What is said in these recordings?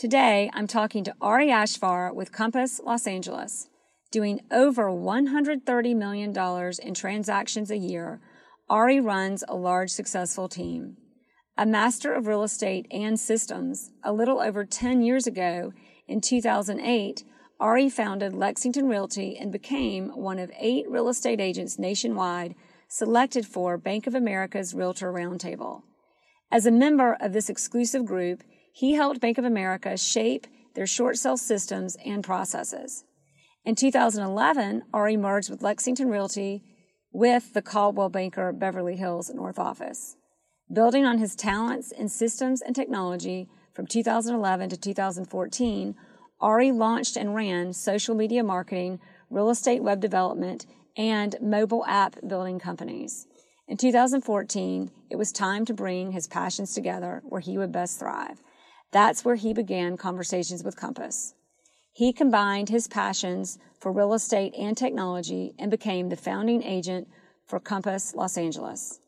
Today, I'm talking to Ari Afshar with Compass Los Angeles. Doing over $130 million in transactions a year, Ari runs a large successful team. A master of real estate and systems, a little over 10 years ago, in 2008, Ari founded Lexington Realty and became one of eight real estate agents nationwide selected for Bank of America's Realtor Roundtable. As a member of this exclusive group, he helped Bank of America shape their short sale systems and processes. In 2011, Ari merged with Lexington Realty with the Coldwell Banker Beverly Hills North Office. Building on his talents in systems and technology from 2011 to 2014, Ari launched and ran social media marketing, real estate web development, and mobile app building companies. In 2014, it was time to bring his passions together where he would best thrive. That's where he began conversations with Compass. He combined his passions for real estate and technology and became the founding agent for Compass Los Angeles.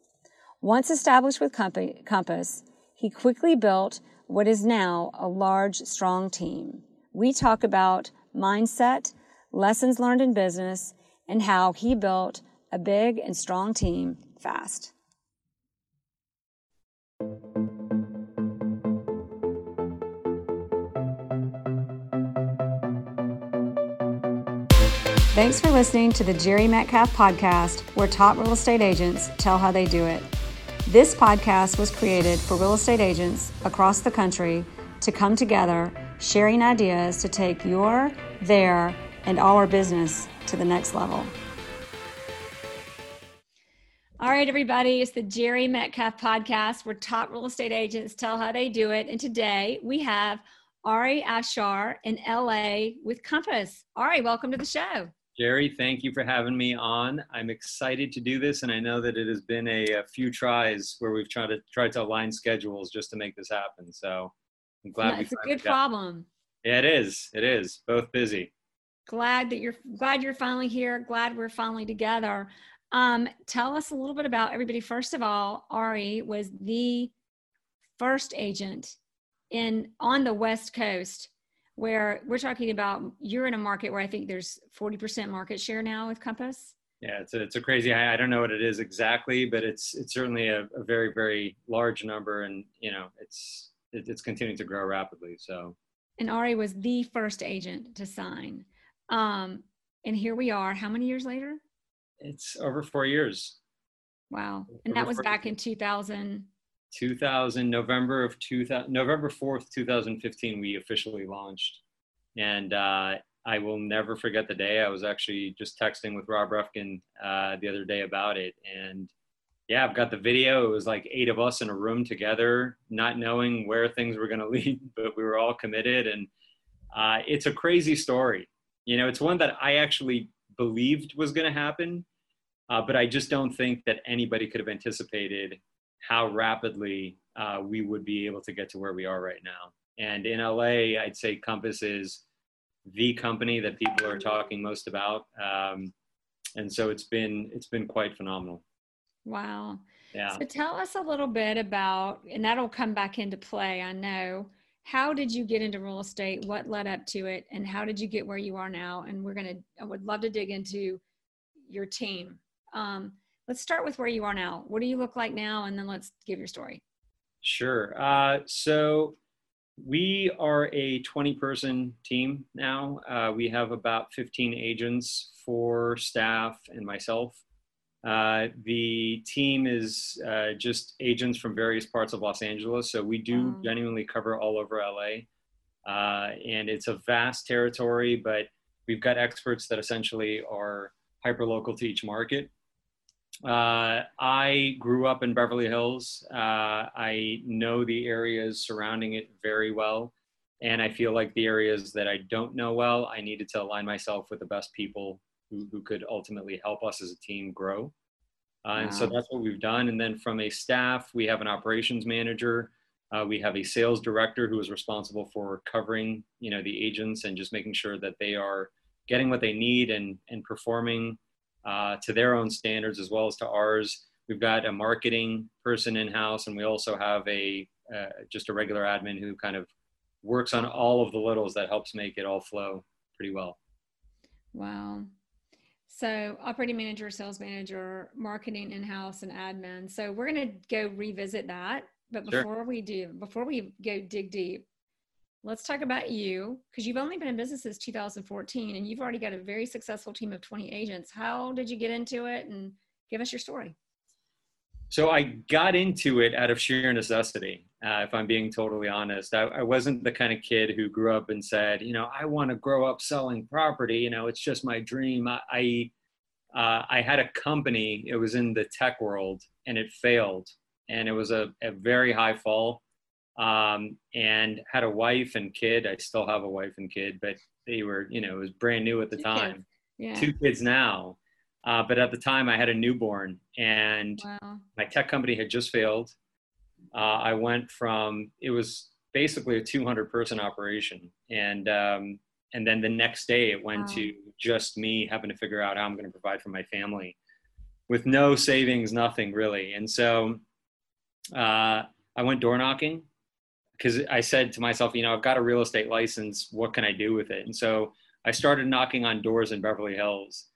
Once established with Compass, he quickly built what is now a large, strong team. We talk about mindset, lessons learned in business, and how he built a big and strong team fast. Thanks for listening to the Jerry Metcalf podcast, where top real estate agents tell how they do it. This podcast was created for real estate agents across the country to come together, sharing ideas to take your, their, and all our business to the next level. All right, everybody, it's the Jerry Metcalf podcast where top real estate agents tell how they do it. And today we have Ari Afshar in LA with Compass. Ari, welcome to the show. Jerry, thank you for having me on. I'm excited to do this, and I know that it has been a, a few tries where we've tried to try to align schedules just to make this happen. So I'm glad. It's a good problem. Yeah, it is. It is. Both busy. Glad that you're glad you're finally here. Glad we're finally together. Um, tell us a little bit about everybody. First of all, Ari was the first agent in on the West Coast where we're talking about you're in a market where I think there's 40% market share now with Compass. Yeah, it's a, it's a crazy. I, I don't know what it is exactly, but it's it's certainly a, a very very large number, and you know it's it, it's continuing to grow rapidly. So. And Ari was the first agent to sign, um, and here we are. How many years later? It's over four years. Wow, and that was back in 2000. 2000 November of 2000 November 4th 2015 we officially launched. And uh, I will never forget the day. I was actually just texting with Rob Reffkin uh, the other day about it. And yeah I've got the video. It was like eight of us in a room together not knowing where things were going to lead but we were all committed. And uh, it's a crazy story. You know it's one that I actually believed was going to happen uh, but I just don't think that anybody could have anticipated how rapidly uh, we would be able to get to where we are right now. And in LA, I'd say Compass is the company that people are talking most about. Um, and so it's been it's been quite phenomenal. Wow. Yeah. So tell us a little bit about, and that'll come back into play. I know. How did you get into real estate? What led up to it, and how did you get where you are now? And we're gonna. I would love to dig into your team. Um, let's start with where you are now. What do you look like now? And then let's give your story. Sure. Uh, so we are a 20 person team now. Uh, we have about 15 agents, four staff, and myself. Uh, the team is uh, just agents from various parts of Los Angeles. So we do genuinely cover all over LA. Uh, and it's a vast territory, but we've got experts that essentially are hyper local to each market. Uh, I grew up in Beverly Hills. Uh, I know the areas surrounding it very well. And I feel like the areas that I don't know well, I needed to align myself with the best people who, who could ultimately help us as a team grow. Uh, wow. And so that's what we've done. And then from a staff, we have an operations manager. Uh, we have a sales director who is responsible for covering, you know, the agents and just making sure that they are getting what they need and, and performing uh, to their own standards as well as to ours. We've got a marketing person in house, and we also have a uh, just a regular admin who kind of works on all of the littles that helps make it all flow pretty well. Wow. So, operating manager, sales manager, marketing in house, and admin. So, we're going to go revisit that. But before sure. we do, before we go dig deep, let's talk about you because you've only been in business since 2014 and you've already got a very successful team of 20 agents. How did you get into it? And give us your story. So I got into it out of sheer necessity. Uh, if I'm being totally honest, I, I, wasn't the kind of kid who grew up and said, you know, I want to grow up selling property. You know, it's just my dream. I I, uh, I had a company. It was in the tech world, and it failed, and it was a, a very high fall. Um, and had a wife and kid. I still have a wife and kid, but they were, you know, it was brand new at the Two time. Kids. Yeah. Two kids now. Uh, but at the time, I had a newborn, and wow. my tech company had just failed. Uh, I went from it was basically a 200 person operation, and um, and then the next day it went wow. to just me having to figure out how I'm going to provide for my family, with no savings, nothing really. And so uh, I went door knocking because I said to myself, you know, I've got a real estate license. What can I do with it? And so I started knocking on doors in Beverly Hills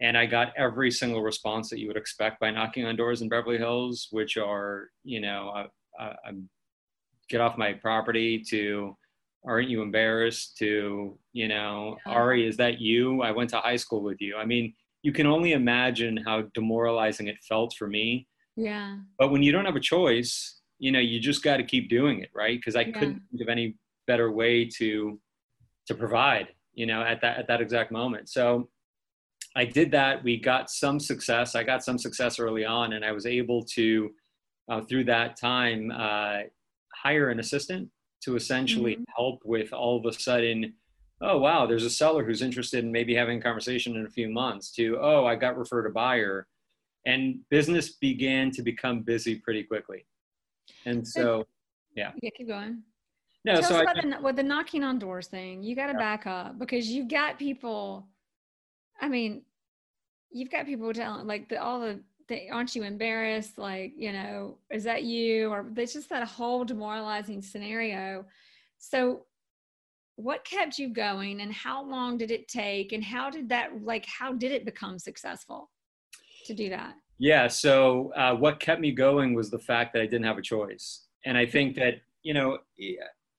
and I got every single response that you would expect by knocking on doors in Beverly Hills, which are, you know, I, I, I get off my property to, aren't you embarrassed to, you know, yeah. Ari, is that you? I went to high school with you. I mean, you can only imagine how demoralizing it felt for me. Yeah. But when you don't have a choice, you know, you just got to keep doing it, right? Because I yeah. couldn't think of any better way to to provide, you know, at that at that exact moment. So I did that. We got some success. I got some success early on, and I was able to, uh, through that time, uh, hire an assistant to essentially mm-hmm. help with all of a sudden, oh, wow, there's a seller who's interested in maybe having a conversation in a few months, to, oh, I got referred a buyer. And business began to become busy pretty quickly. And so, yeah. Yeah, keep going. No, Tell so us about I, the, with the knocking on doors thing. You got to yeah. back up because you've got people I mean, you've got people telling like the, all the, the, aren't you embarrassed? Like, you know, is that you? Or there's just that whole demoralizing scenario. So, what kept you going, and how long did it take, and how did that like how did it become successful to do that? Yeah. So, uh, what kept me going was the fact that I didn't have a choice, and I think that you know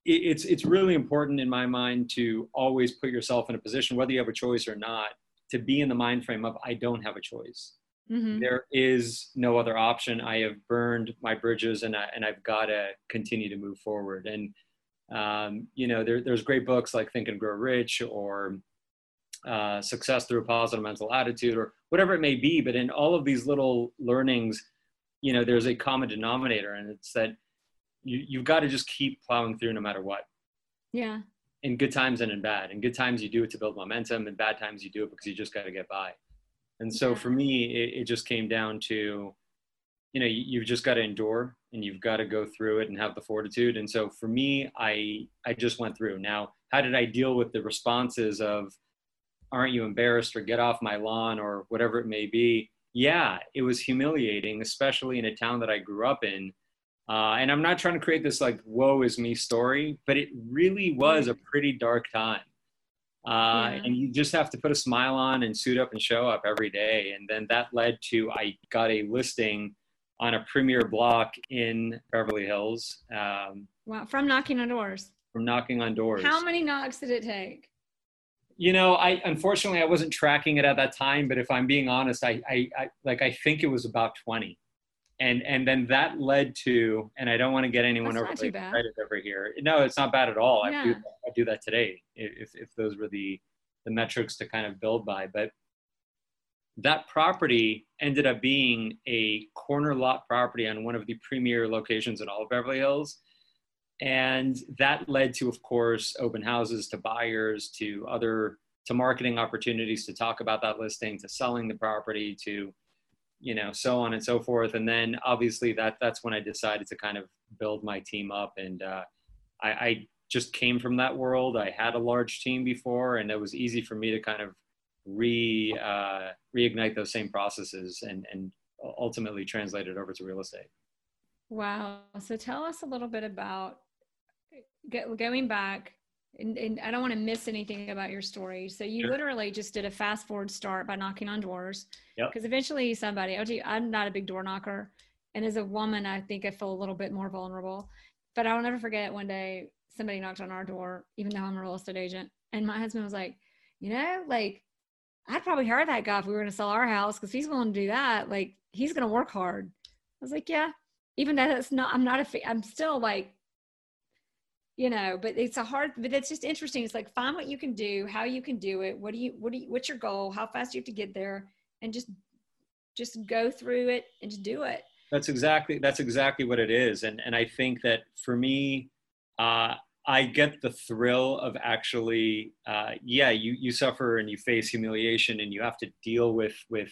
it's it's really important in my mind to always put yourself in a position whether you have a choice or not to be in the mind frame of I don't have a choice. Mm-hmm. There is no other option. I have burned my bridges, and I and I've got to continue to move forward. And um, you know, there, there's great books like Think and Grow Rich or uh, Success Through a Positive Mental Attitude or whatever it may be. But in all of these little learnings, you know, there's a common denominator, and it's that you you've got to just keep plowing through no matter what. Yeah in good times and in bad. In good times, you do it to build momentum. In bad times, you do it because you just got to get by. And so for me, it, it, just came down to, you know, you, you've just got to endure and you've got to go through it and have the fortitude. And so for me, I I just went through. Now, how did I deal with the responses of, aren't you embarrassed or get off my lawn or whatever it may be? Yeah, it was humiliating, especially in a town that I grew up in uh, and I'm not trying to create this like woe is me story, but it really was a pretty dark time. Uh, yeah. And you just have to put a smile on and suit up and show up every day. And then that led to I got a listing on a premier block in Beverly Hills. Um, wow, from knocking on doors. From knocking on doors. How many knocks did it take? You know, I unfortunately I wasn't tracking it at that time, but if I'm being honest, I, I, I like I think it was about 20 and and then that led to and i don't want to get anyone over excited over here. No it's not bad at all. Yeah. I, do, I do that today if, if those were the the metrics to kind of build by. But that property ended up being a corner lot property on one of the premier locations in all of beverly hills and that led to of course open houses to buyers to other to marketing opportunities to talk about that listing to selling the property to you know, so on and so forth. And then obviously that that's when I decided to kind of build my team up. And uh, I, I just came from that world. I had a large team before, and it was easy for me to kind of re uh, reignite those same processes and and ultimately translate it over to real estate. Wow. So tell us a little bit about go, going back, and, and, I don't want to miss anything about your story. So you sure. literally just did a fast forward start by knocking on doors. Because yep. eventually somebody, I'll tell you, I'm not a big door knocker. And as a woman, I think I feel a little bit more vulnerable. But I'll never forget one day somebody knocked on our door, even though I'm a real estate agent. And my husband was like, you know, like I'd probably hire that guy if we were going to sell our house because he's willing to do that. Like he's going to work hard. I was like, yeah, even though that's not, I'm not a, I'm still like, you know, but it's a hard, but it's just interesting. It's like, find what you can do, how you can do it. What do you, what do you, what's your goal? How fast you have to get there and just, just go through it and just do it. That's exactly, that's exactly what it is. And, and I think that for me, uh, I get the thrill of actually, uh, yeah, you you suffer and you face humiliation and you have to deal with with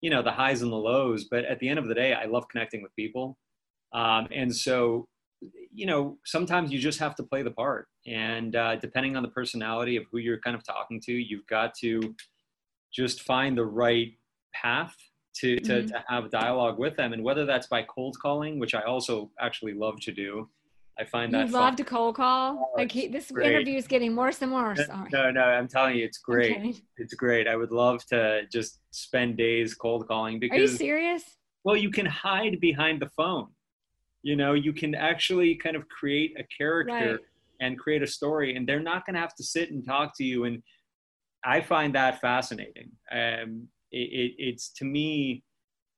you know the highs and the lows. But at the end of the day, I love connecting with people, um, and so you know sometimes you just have to play the part. And uh, depending on the personality of who you're kind of talking to, you've got to just find the right path to, to, mm-hmm. to have dialogue with them. And whether that's by cold calling, which I also actually love to do, I find that you love to cold call. Oh, like he, this great. interview is getting worse and worse. Sorry. No, no, I'm telling you, it's great. It's great. I would love to just spend days cold calling because. Are you serious? Well, you can hide behind the phone. You know, you can actually kind of create a character right. and create a story, and they're not going to have to sit and talk to you. And I find that fascinating. Um, it, it, it's to me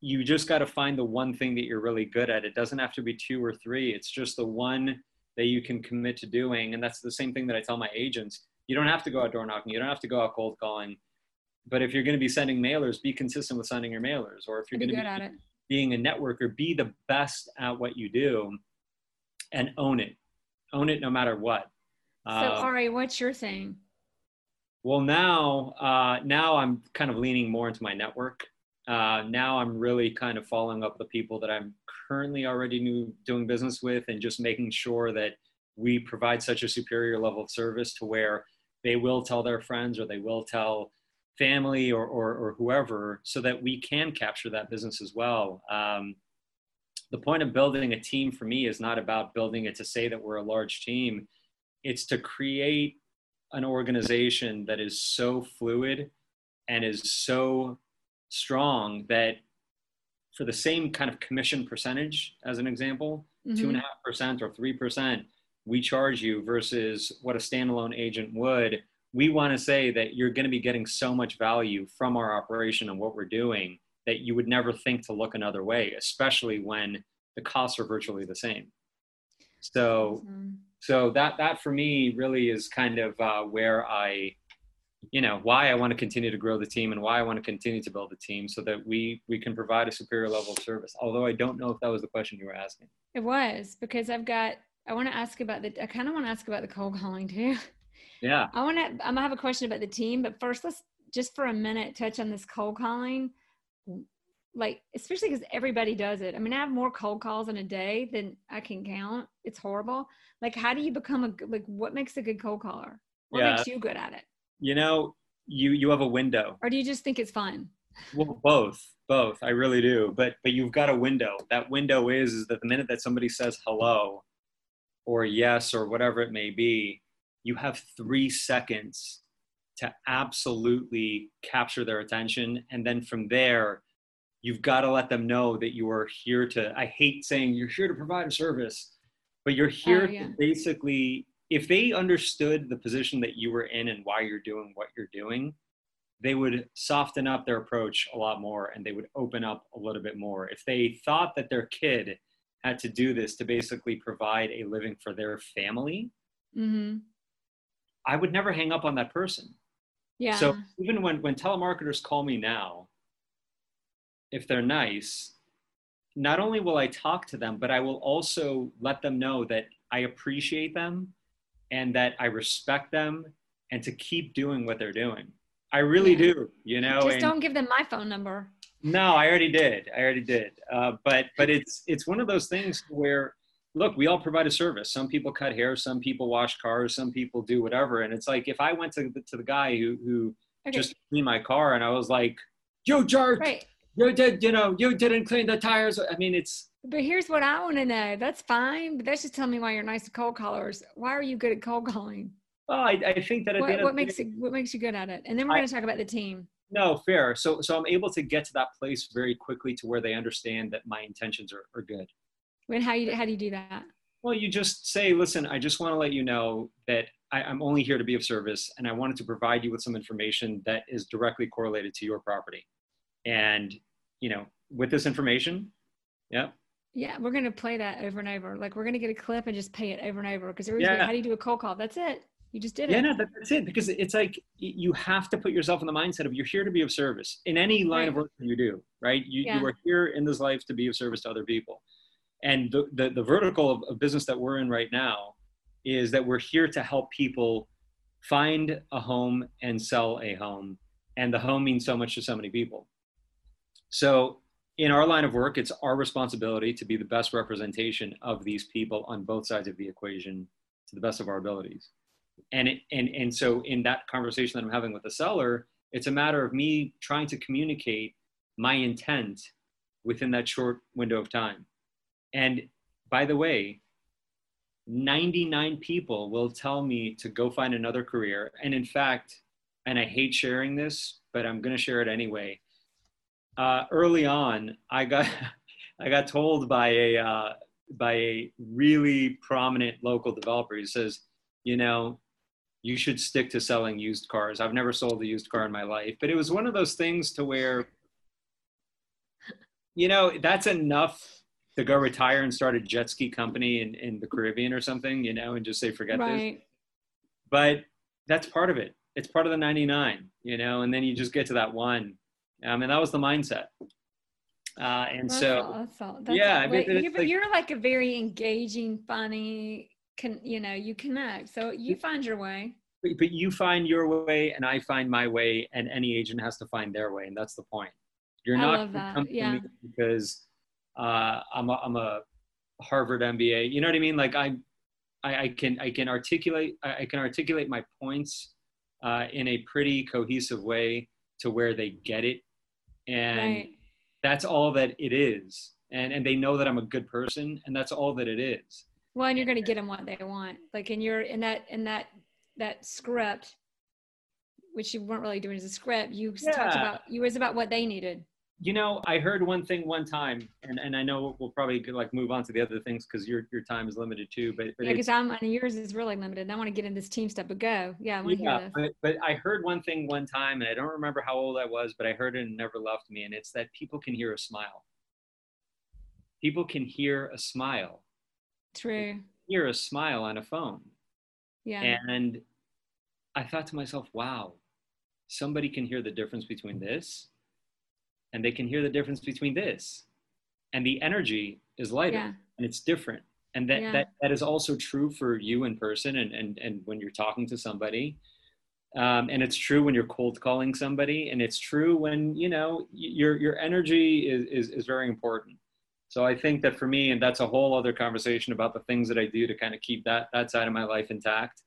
you just got to find the one thing that you're really good at. It doesn't have to be two or three. It's just the one that you can commit to doing. And that's the same thing that I tell my agents. You don't have to go out door knocking. You don't have to go out cold calling. But if you're going to be sending mailers, be consistent with sending your mailers. Or if you're going to be, be being a networker, be the best at what you do and own it. Own it no matter what. So, uh, Ari, what's your thing? Well, now, uh, now I'm kind of leaning more into my network uh, now I'm really kind of following up the people that I'm currently already new, doing business with and just making sure that we provide such a superior level of service to where they will tell their friends or they will tell family or, or, or whoever so that we can capture that business as well. Um, the point of building a team for me is not about building it to say that we're a large team. It's to create an organization that is so fluid and is so strong that for the same kind of commission percentage, as an example, mm-hmm. two and a half percent or three percent, we charge you versus what a standalone agent would. We want to say that you're going to be getting so much value from our operation and what we're doing that you would never think to look another way, especially when the costs are virtually the same. So, mm-hmm. so that that for me really is kind of uh, where I you know why I want to continue to grow the team and why I want to continue to build the team so that we we can provide a superior level of service. Although I don't know if that was the question you were asking. It was because I've got I want to ask about the I kind of want to ask about the cold calling too. Yeah. I want to I'm gonna have a question about the team, but first let's just for a minute touch on this cold calling. Like especially because everybody does it. I mean, I have more cold calls in a day than I can count. It's horrible. Like, how do you become a like? What makes a good cold caller? What yeah. makes you good at it? you know, you you have a window. Or do you just think it's fun? Well, both, both. I really do. But but you've got a window. That window is is that the minute that somebody says hello, or yes, or whatever it may be, you have three seconds to absolutely capture their attention, and then from there, you've got to let them know that you are here to. I hate saying you're here to provide a service, but you're here oh, yeah. to basically if they understood the position that you were in and why you're doing what you're doing, they would soften up their approach a lot more and they would open up a little bit more. If they thought that their kid had to do this to basically provide a living for their family, mm-hmm. I would never hang up on that person. Yeah. So even when, when telemarketers call me now, if they're nice, not only will I talk to them, but I will also let them know that I appreciate them and that I respect them and to keep doing what they're doing. I really yeah. do, you know. Just and, don't give them my phone number. No, I already did. I already did. Uh, but but it's it's one of those things where look, we all provide a service. Some people cut hair, some people wash cars, some people do whatever. And it's like if I went to the, to the guy who who okay. just cleaned my car and I was like, "You jerk! Right. You did, you know, you didn't clean the tires." I mean, it's But here's what I want to know. That's fine, but that's just telling me why you're nice to cold callers. Why are you good at cold calling? Well, I, I think that at what, what makes it what makes you good at it? And then we're going to talk about the team. no fair. So so I'm able to get to that place very quickly to where they understand that my intentions are, are good. When how you how do you do that? Well, you just say, listen, I just want to let you know that I, I'm only here to be of service, and I wanted to provide you with some information that is directly correlated to your property. And you know, with this information, yeah, Yeah, we're going to play that over and over. Like we're going to get a clip and just pay it over and over because everybody's Yeah. like, how do you do a cold call? That's it. You just did it. yeah, no, that's it. Because it's like you have to put yourself in the mindset of you're here to be of service in any line of work that you do, right? You, Yeah. you are here in this life to be of service to other people. And the, the, the vertical of, of business that we're in right now is that we're here to help people find a home and sell a home. And the home means so much to so many people. So in our line of work, it's our responsibility to be the best representation of these people on both sides of the equation to the best of our abilities. And it, and and so in that conversation that I'm having with the seller, it's a matter of me trying to communicate my intent within that short window of time. And by the way, 99 people will tell me to go find another career. And in fact, and I hate sharing this, but I'm going to share it anyway. Uh, early on, I got I got told by a uh, by a really prominent local developer. He says, you know, you should stick to selling used cars. I've never sold a used car in my life, but it was one of those things to where, you know, that's enough to go retire and start a jet ski company in, in the Caribbean or something, you know, and just say, forget this right. but that's part of it. It's part of the 99, you know, and then you just get to that one. I mean, that was the mindset. Uh, and That's so, all, that's all. That's yeah, all. I mean, Wait, but like- you're like a very engaging, funny. Can you know you connect? So you find your way. but, but you find your way and I find my way, and any agent has to find their way. And that's the point. You're I not love that, yeah. because uh, I'm, a, I'm a Harvard MBA. You know what I mean? Like I, I, I can, I can articulate, I can articulate my points uh, in a pretty cohesive way to where they get it. And right. that's all that it is and and they know that i'm a good person and that's all that it is Well, and you're going to get them what they want. Like in your in that in that that script, which you weren't really doing as a script. You talked about you was about what they needed. You know i heard one thing one time and and i know we'll probably like move on to the other things because your your time is limited too but, but Yeah, because I'm and yours is really limited. And I want to get in this team stuff, but go. Yeah, I want to yeah, hear this. but, but I heard one thing one time, and I don't remember how old I was, but I heard it and it never left me. And it's that people can hear a smile. People can hear a smile, True. hear a smile on a phone. Yeah. And I thought to myself, wow, somebody can hear the difference between this and they can hear the difference between this. And the energy is lighter Yeah. and it's different. And that, Yeah. that, that is also true for you in person and, and, and when you're talking to somebody. Um, and it's true when you're cold calling somebody and it's true when, you know, your, your energy is, is, is very important. So I think that for me, and that's a whole other conversation about the things that I do to kind of keep that that side of my life intact.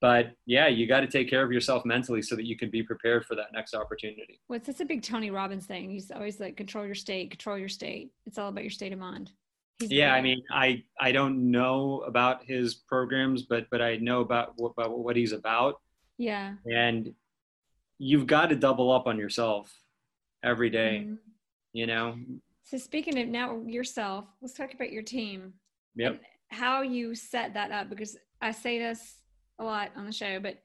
But yeah, you got to take care of yourself mentally so that you can be prepared for that next opportunity. Well, it's, it's a big Tony Robbins thing. He's always like, control your state, control your state. It's all about your state of mind. He's Yeah, I mean, I I don't know about his programs, but but I know about what, about what he's about, yeah. and you've got to double up on yourself every day, Mhm. You know. So speaking of now yourself, let's talk about your team. Yep. how you set that up because I say this a lot on the show, but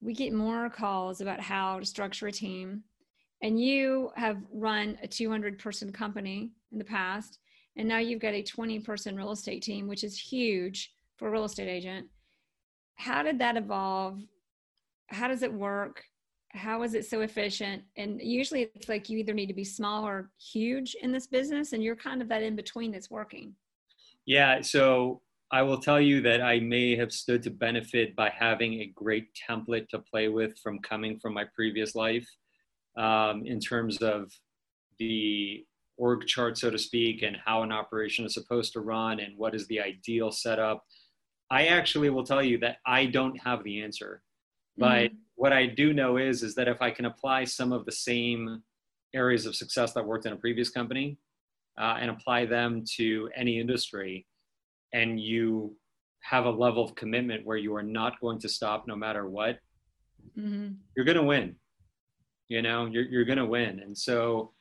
we get more calls about how to structure a team. And you have run a 200 person company in the past, and now you've got a 20 person real estate team, which is huge for a real estate agent. How did that evolve? How does it work? How is it so efficient? And usually it's like you either need to be small or huge in this business, and you're kind of that in between that's working. Yeah, so I will tell you that I may have stood to benefit by having a great template to play with from coming from my previous life um, in terms of the org chart, so to speak, and how an operation is supposed to run and what is the ideal setup. I actually will tell you that I don't have the answer, but Mhm. what I do know is is that if I can apply some of the same areas of success that worked in a previous company, uh, and apply them to any industry, and you have a level of commitment where you are not going to stop no matter what, mm-hmm. you're going to win. You know, you're, you're going to win. And so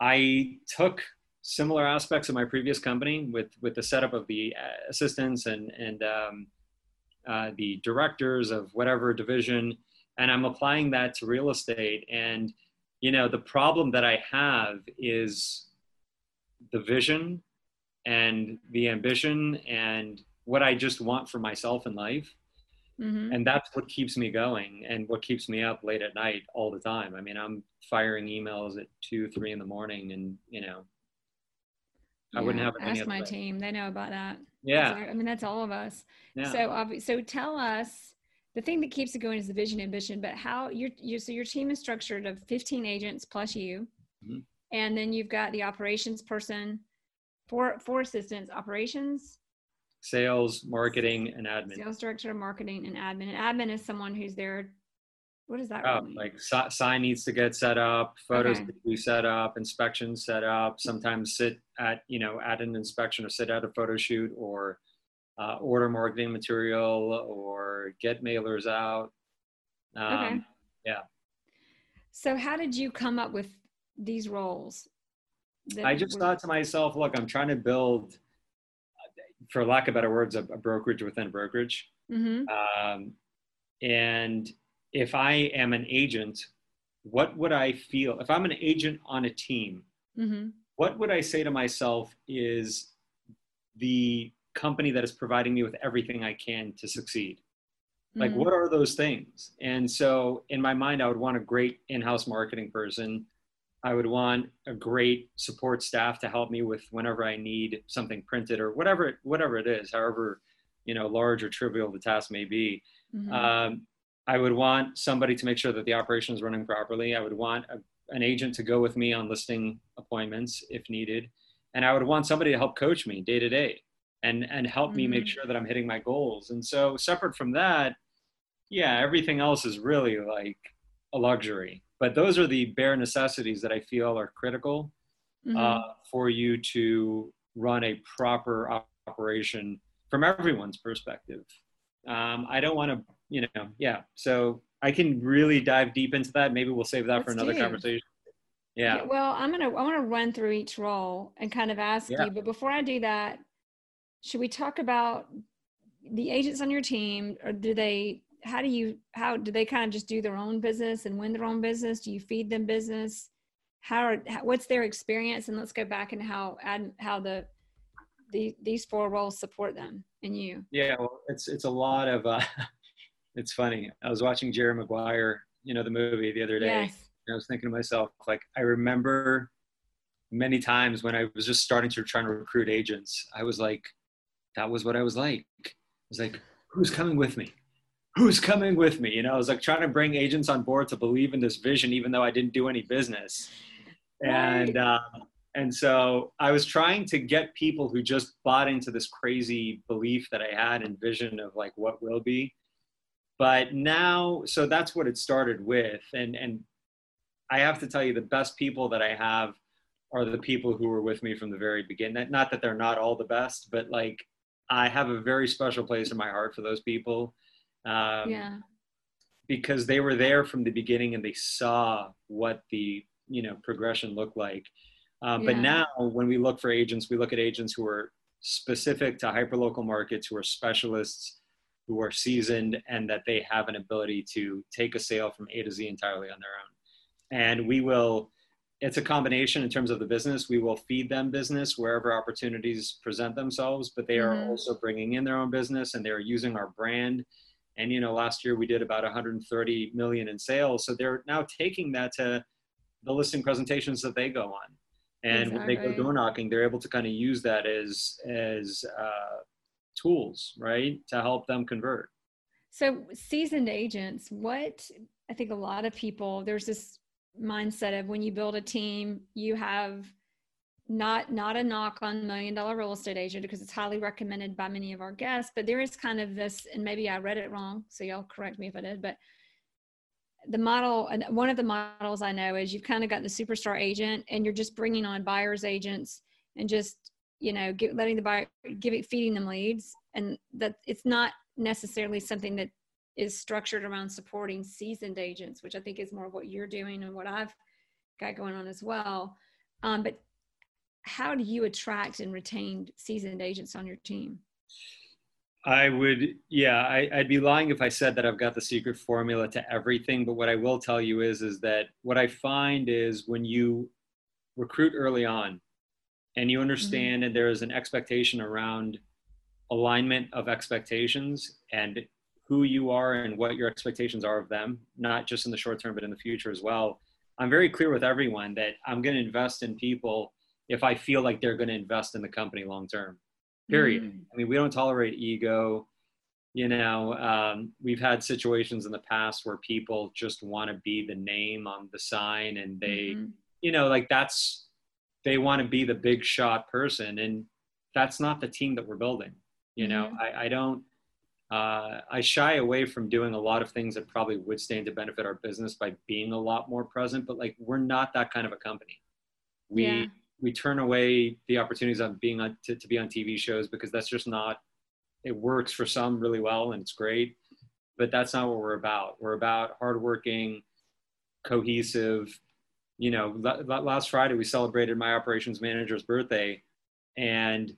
I took similar aspects of my previous company with, with the setup of the assistants and, and um, uh, the directors of whatever division, and I'm applying that to real estate. And, you know, the problem that I have is the vision and the ambition and what I just want for myself in life. Mm-hmm. And that's what keeps me going and what keeps me up late at night all the time. I mean, I'm firing emails at two, three in the morning, and you know, I wouldn't have ask my way. team. They know about that. Yeah, I mean, that's all of us. Yeah. So, so tell us the thing that keeps it going is the vision, ambition. But how your you so your team is structured of 15 agents plus you, mm-hmm. and then you've got the operations person, four four assistants, operations, sales, marketing, and admin. Sales director, marketing, and admin. And admin is someone who's there. What does that oh, mean? Like sign needs to get set up, photos okay. to be set up, inspections set up. Sometimes sit at you know at an inspection or sit at a photo shoot or uh, order marketing material or get mailers out. Um, okay. Yeah. So how did you come up with these roles? I just thought to myself, look, I'm trying to build for lack of better words, a, a brokerage within a brokerage. Mm-hmm. Um, and if I am an agent, what would I feel if I'm an agent on a team? Mm-hmm. What would I say to myself is the company that is providing me with everything I can to succeed? Like, mm-hmm. what are those things? And so, in my mind, I would want a great in house marketing person I would want a great support staff to help me with whenever I need something printed or whatever whatever it is, however you know large or trivial the task may be. Mm-hmm. Um, I would want somebody to make sure that the operation is running properly. I would want a, an agent to go with me on listing appointments if needed, and I would want somebody to help coach me day to day and and help mm-hmm. me make mm-hmm. sure that I'm hitting my goals. And so separate from that, yeah, everything else is really like a luxury but those are the bare necessities that I feel are critical mm-hmm. uh, for you to run a proper operation from everyone's perspective. Um, I don't want to, you know, yeah. So I can really dive deep into that. Maybe we'll save that Let's for another do. conversation. Yeah. Well, I'm gonna I want to run through each role and kind of ask yeah. you, but before I do that, should we talk about the agents on your team, or do they how do you how do they kind of just do their own business and win their own business? Do you feed them business? How, are, what's their experience? And let's go back and how add how the, the these four roles support them and you. Yeah well it's it's a lot of uh it's funny. I was watching jerry maguire you know the movie the other day. Yes. i was thinking to myself like i remember many times when i was just starting to try to recruit agents i was like that was what i was like. I was like who's coming with me who's coming with me? You know, I was like trying to bring agents on board to believe in this vision, even though I didn't do any business. Right. And, uh, and so I was trying to get people who just bought into this crazy belief that I had and vision of like what will be. But now, so that's what it started with. And, and I have to tell you, the best people that I have are the people who were with me from the very beginning. Not that they're not all the best, but like I have a very special place in my heart for those people um, yeah. Because they were there from the beginning and they saw what the you know progression looked like. Um, yeah. But now, when we look for agents, we look at agents who are specific to hyperlocal markets, who are specialists, who are seasoned, and that they have an ability to take a sale from A to Z entirely on their own. And we will it's a combination in terms of the business. We will feed them business wherever opportunities present themselves, but they are mm-hmm. also bringing in their own business and they're using our brand and you know last year we did about 130 million in sales. So they're now taking that to the listing presentations that they go on. And exactly. when they go door knocking they're able to kind of use that as as uh, tools right to help them convert. So seasoned agents what i think a lot of people there's this mindset of when you build a team you have not not a knock on million dollar real estate agent because it's highly recommended by many of our guests but there is kind of this and maybe i read it wrong so y'all correct me if i did but the model and one of the models i know is you've kind of got the superstar agent and you're just bringing on buyers agents and just you know get, letting the buyer giving feeding them leads. And that it's not necessarily something that is structured around supporting seasoned agents which i think is more of what you're doing and what i've got going on as well. Um, but how do you attract and retain seasoned agents on your team I would, yeah, I, would be lying if I said that I've got the secret formula to everything. But what I will tell you is, is that what I find is when you recruit early on, and you understand mm-hmm. that there is an expectation around alignment of expectations and who you are and what your expectations are of them, not just in the short term, but in the future as well. I'm very clear with everyone that I'm going to invest in people if I feel like they're going to invest in the company long term period. Mm. I mean, we don't tolerate ego. You know, um, we've had situations in the past where people just want to be the name on the sign and they, mm-hmm. you know, like that's, they want to be the big shot person. And that's not the team that we're building. You know, mm-hmm. I, I don't, uh, I shy away from doing a lot of things that probably would stand to benefit our business by being a lot more present, but like we're not that kind of a company. We, yeah we turn away the opportunities of being on to, to be on TV shows because that's just not it works for some really well and it's great but that's not what we're about. We're about hardworking cohesive you know last friday we celebrated my operations manager's birthday and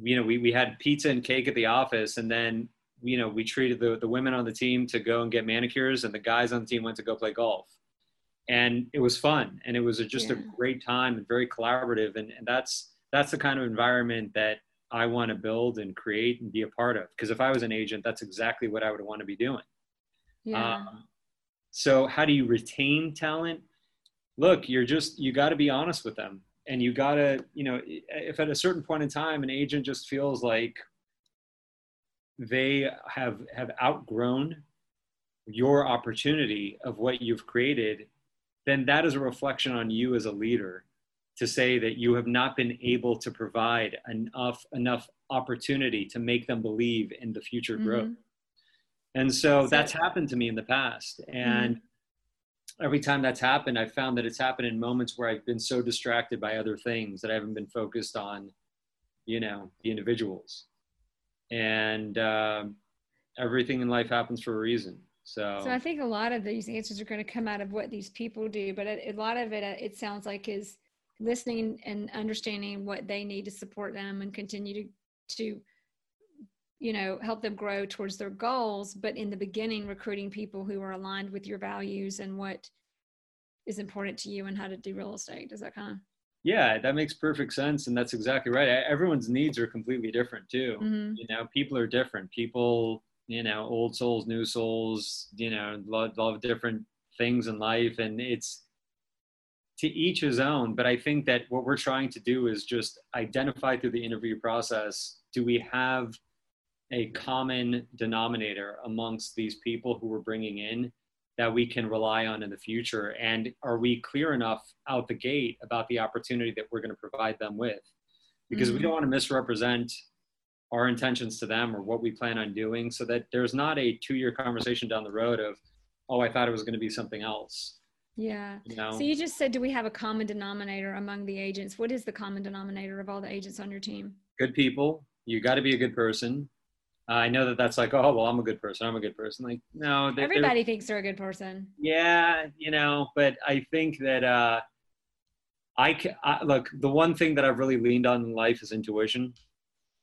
you know we, we had pizza and cake at the office and then you know we treated the, the women on the team to go and get manicures and the guys on the team went to go play golf and it was fun and it was a, just yeah. a great time and very collaborative and, and that's that's the kind of environment that i want to build and create and be a part of because if i was an agent that's exactly what i would want to be doing yeah. Um, so how do you retain talent look you're just you got to be honest with them and you got to you know if at a certain point in time an agent just feels like they have have outgrown your opportunity of what you've created then that is a reflection on you as a leader to say that you have not been able to provide enough enough opportunity to make them believe in the future mm-hmm. growth. And so that's happened to me in the past. And mm-hmm. every time that's happened, I've found that it's happened in moments where I've been so distracted by other things that I haven't been focused on, you know, the individuals. And uh, everything in life happens for a reason. So, so I think a lot of these answers are going to come out of what these people do, but a, a lot of it, uh, it sounds like, is listening and understanding what they need to support them and continue to, to, you know, help them grow towards their goals. But in the beginning, recruiting people who are aligned with your values and what is important to you and how to do real estate. Does that kind of? Yeah, that makes perfect sense, and that's exactly right. Everyone's needs are completely different too. Mm-hmm. You know, people are different. People you know, old souls, new souls, you know, love, love different things in life. And it's to each his own. But I think that what we're trying to do is just identify through the interview process do we have a common denominator amongst these people who we're bringing in that we can rely on in the future? And are we clear enough out the gate about the opportunity that we're going to provide them with? Because mm-hmm. we don't want to misrepresent our intentions to them or what we plan on doing so that there's not a two year conversation down the road of, oh, I thought it was going to be something else. Yeah. You know? So you just said, do we have a common denominator among the agents? What is the common denominator of all the agents on your team? Good people. You got to be a good person. Uh, I know that that's like, oh, well, I'm a good person. I'm a good person. Like, no. They, Everybody thinks they're a good person. Yeah, you know, but I think that uh, I, can, I look. The one thing that I've really leaned on in life is intuition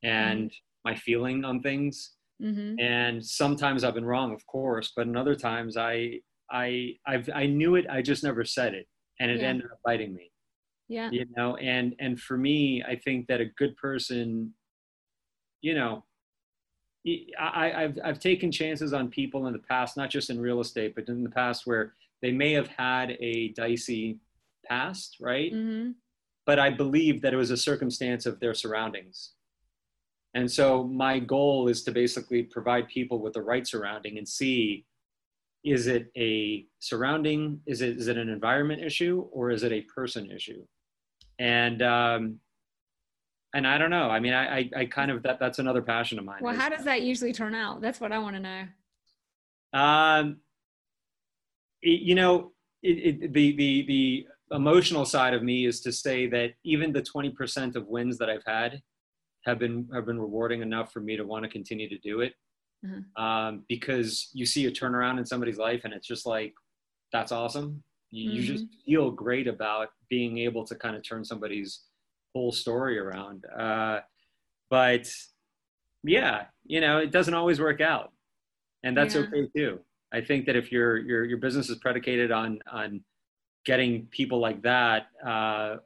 and mm-hmm. my feeling on things. Mm-hmm. And sometimes I've been wrong, of course, but in other times I I I've, I knew it, I just never said it, and it yeah. ended up biting me. Yeah. You know, and and for me, I think that a good person, you know, I, I've I've taken chances on people in the past, not just in real estate, but in the past where they may have had a dicey past, right? Mm-hmm. But I believe that it was a circumstance of their surroundings. And so my goal is to basically provide people with the right surrounding and see is it a surrounding is it is it an environment issue or is it a person issue? And um and i don't know. I mean i i, I kind of that that's another passion of mine well how does that usually turn out? That's what i want to know. Um it, you know it, it, the the the emotional side of me is to say that even the 20% of wins that I've had have been have been rewarding enough for me to want to continue to do it. Mm-hmm. Um, because you see a turnaround in somebody's life and it's just like that's awesome. You, mm-hmm. you just feel great about being able to kind of turn somebody's whole story around. Uh, but yeah, you know, it doesn't always work out, and that's yeah. okay too. I think that if your your your business is predicated on on getting people like that uh,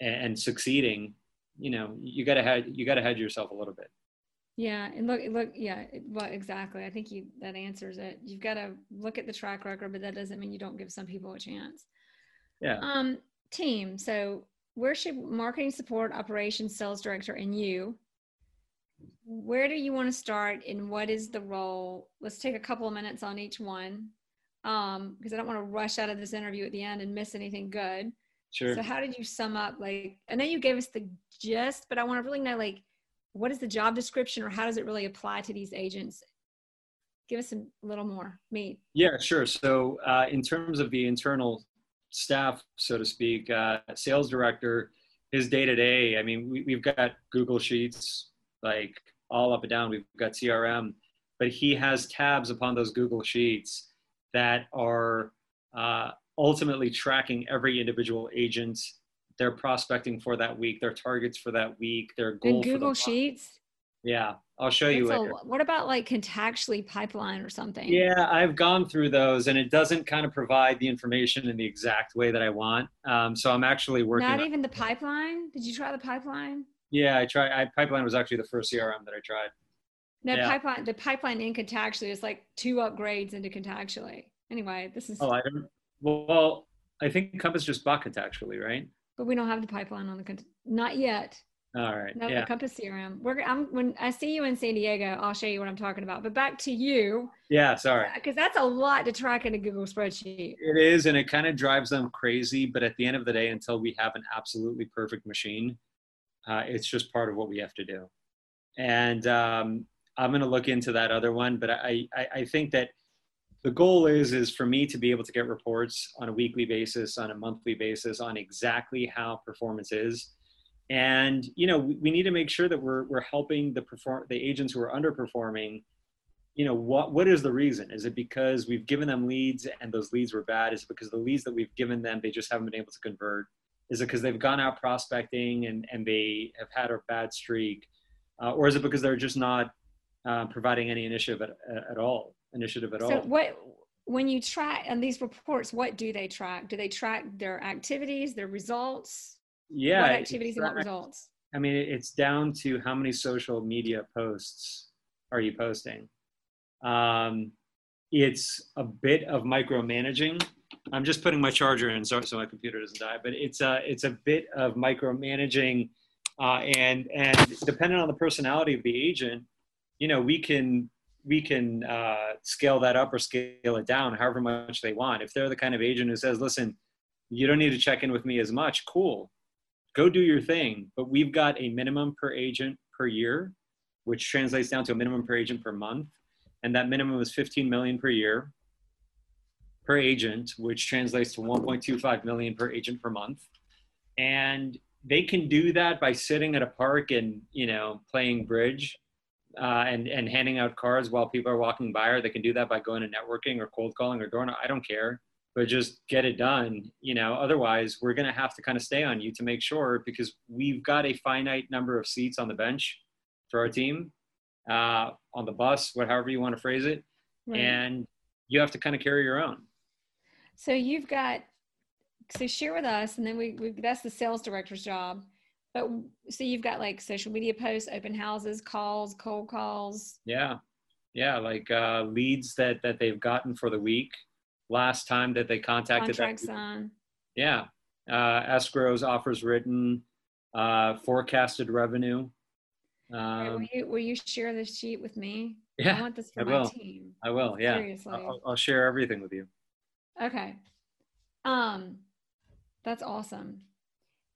and, and succeeding, you know, you got to head you got to hedge yourself a little bit. Yeah, and look, look, yeah, well, exactly. I think you that answers it. You've got to look at the track record, but that doesn't mean you don't give some people a chance. Yeah. Um, team. So, where should marketing support, operations, sales director, and you? Where do you want to start, and what is the role? Let's take a couple of minutes on each one, um, because I don't want to rush out of this interview at the end and miss anything good. Sure. So, how did you sum up? Like, I know you gave us the gist, but I want to really know, like what is the job description or how does it really apply to these agents give us a little more meat yeah sure so uh, in terms of the internal staff so to speak uh, sales director his day to day i mean we, we've got google sheets like all up and down we've got crm but he has tabs upon those google sheets that are uh, ultimately tracking every individual agent their prospecting for that week, their targets for that week, their goal. And Google Sheets. Yeah, I'll show you later. what about like Contactually pipeline or something? Yeah, I've gone through those, and it doesn't kind of provide the information in the exact way that I want. Um, so I'm actually working. Not even the pipeline. Did you try the pipeline? Yeah, I tried. I, pipeline was actually the first CRM that I tried. No, yeah. pipeline. The pipeline in Contactually is like two upgrades into Contactually. Anyway, this is. Oh, I don't. Well, I think Compass just bought actually, right? but we don't have the pipeline on the not yet. All right. No, yeah. the Compass CRM. We're I'm, when I see you in San Diego, I'll show you what I'm talking about. But back to you. Yeah, sorry. Because that's a lot to track in a Google spreadsheet. It is, and it kind of drives them crazy. But at the end of the day, until we have an absolutely perfect machine, uh, it's just part of what we have to do. And um, I'm going to look into that other one. But I, I, I think that the goal is is for me to be able to get reports on a weekly basis on a monthly basis on exactly how performance is. And you know we, we need to make sure that we're, we're helping the perform the agents who are underperforming you know what what is the reason? Is it because we've given them leads and those leads were bad? Is it because the leads that we've given them they just haven't been able to convert? Is it because they've gone out prospecting and and they have had a bad streak? Uh, or is it because they're just not uh, providing any initiative at, at all initiative at so all. So what when you track on these reports, what do they track? Do they track their activities, their results? Yeah. What activities and what results? I mean, it's down to how many social media posts are you posting. Um, it's a bit of micromanaging. I'm just putting my charger in so, so my computer doesn't die, but it's a, it's a bit of micromanaging uh, and, and depending on the personality of the agent, you know, we can we can uh, scale that up or scale it down however much they want. If they're the kind of agent who says, listen, you don't need to check in with me as much, cool, go do your thing. But we've got a minimum per agent per year, which translates down to a minimum per agent per month. And that minimum is 15 million per year per agent, which translates to 1.25 million per agent per month. And they can do that by sitting at a park and, you know, playing bridge uh, and and handing out cards while people are walking by, or they can do that by going to networking or cold calling or door. I don't care, but just get it done. You know, otherwise we're going to have to kind of stay on you to make sure because we've got a finite number of seats on the bench for our team, uh, on the bus, whatever you want to phrase it, right. and you have to kind of carry your own. So you've got so share with us, and then we, we that's the sales director's job but so you've got like social media posts, open houses, calls, cold calls. Yeah. Yeah. Like uh, leads that, that they've gotten for the week. Last time that they contacted contracts on. Yeah. Uh, escrows, offers written, uh, forecasted revenue. Um, right, will, you, will you share this sheet with me? Yeah, I want this for I my will. team. I will. Yeah. Seriously. I'll, I'll share everything with you. Okay. Um, that's awesome.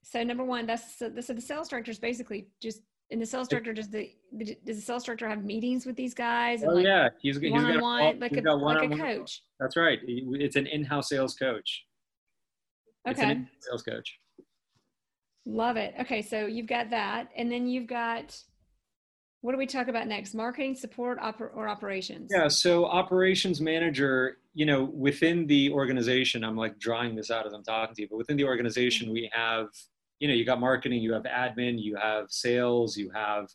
So number one, that's so, so the sales director is basically just and the sales director does the does the sales director have meetings with these guys? And oh like yeah, he's, he's one on one like a like a coach. That's right. It's an in-house sales coach. Okay. sales coach. Love it. Okay, so you've got that, and then you've got what do we talk about next? Marketing, support, oper- or operations? Yeah. So operations manager, you know, within the organization, I'm like drawing this out as I'm talking to you, but within the organization, we have, you know, you got marketing, you have admin, you have sales, you have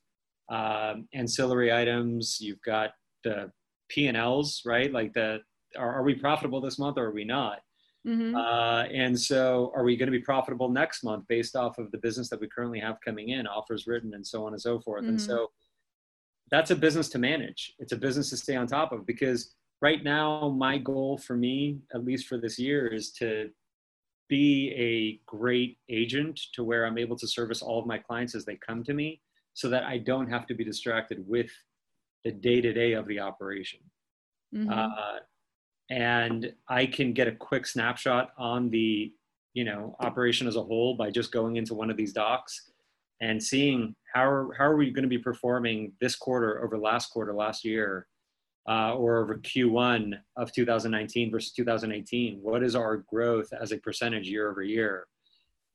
um, ancillary items, you've got the P and Ls, right? Like the are, are we profitable this month or are we not? Mm-hmm. Uh, and so, are we going to be profitable next month based off of the business that we currently have coming in, offers written, and so on and so forth? Mm-hmm. And so, that's a business to manage. It's a business to stay on top of because right now, my goal for me, at least for this year, is to be a great agent to where I'm able to service all of my clients as they come to me so that I don't have to be distracted with the day to day of the operation. Mm-hmm. Uh, and I can get a quick snapshot on the you know operation as a whole by just going into one of these docs and seeing how are, how are we going to be performing this quarter over last quarter last year uh, or over Q1 of 2019 versus 2018 what is our growth as a percentage year over year?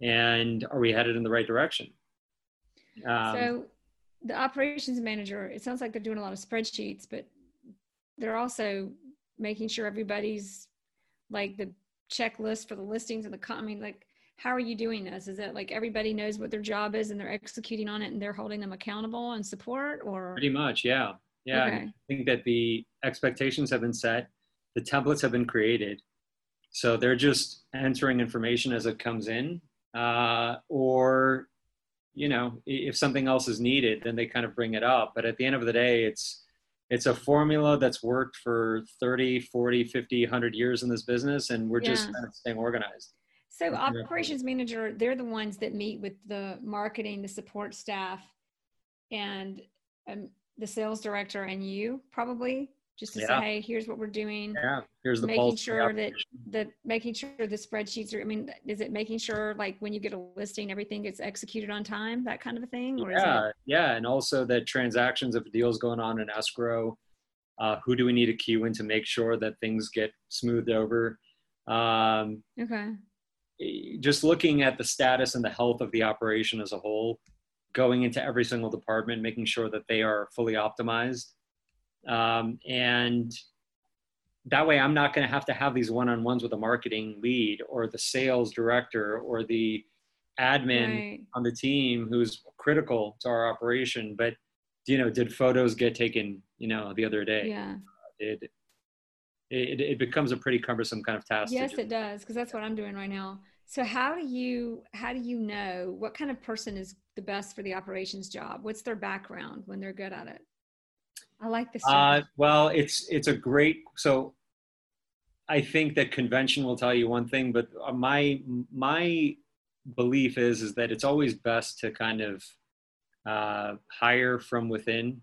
And are we headed in the right direction? Um, so the operations manager it sounds like they're doing a lot of spreadsheets but they're also making sure everybody's like the checklist for the listings and the I mean like how are you doing this? Is it like everybody knows what their job is and they're executing on it and they're holding them accountable and support or? Pretty much yeah yeah okay. i think that the expectations have been set. The templates have been created. So they're just entering information as it comes in uh, or you know if something else is needed then they kind of bring it up. But at the end of the day it's it's a formula that's worked for 30 40 50 100 years in this business and we're yeah. just kind of staying organized. So operations manager, they're the ones that meet with the marketing, the support staff, and um, the sales director and you probably just to yeah. say, hey, here's what we're doing. Yeah, here's the making sure that that making sure the spreadsheets are. I mean, is it making sure like when you get a listing, everything gets executed on time, that kind of a thing? Or yeah, it- yeah, and also that transactions, if a deal's going on in escrow, uh, who do we need to queue in to make sure that things get smoothed over? Um, okay just looking at the status and the health of the operation as a whole, going into every single department, making sure that they are fully optimized. Um, and that way, I'm not going to have to have these one on ones with a marketing lead or the sales director or the admin right. on the team who's critical to our operation. But, you know, did photos get taken, you know, the other day? Yeah. Did it, it becomes a pretty cumbersome kind of task. Yes, do. it does, because that's what I'm doing right now. So how do you how do you know what kind of person is the best for the operations job? What's their background when they're good at it? I like this. Uh, well, it's it's a great so. I think that convention will tell you one thing, but uh, my my belief is is that it's always best to kind of uh, hire from within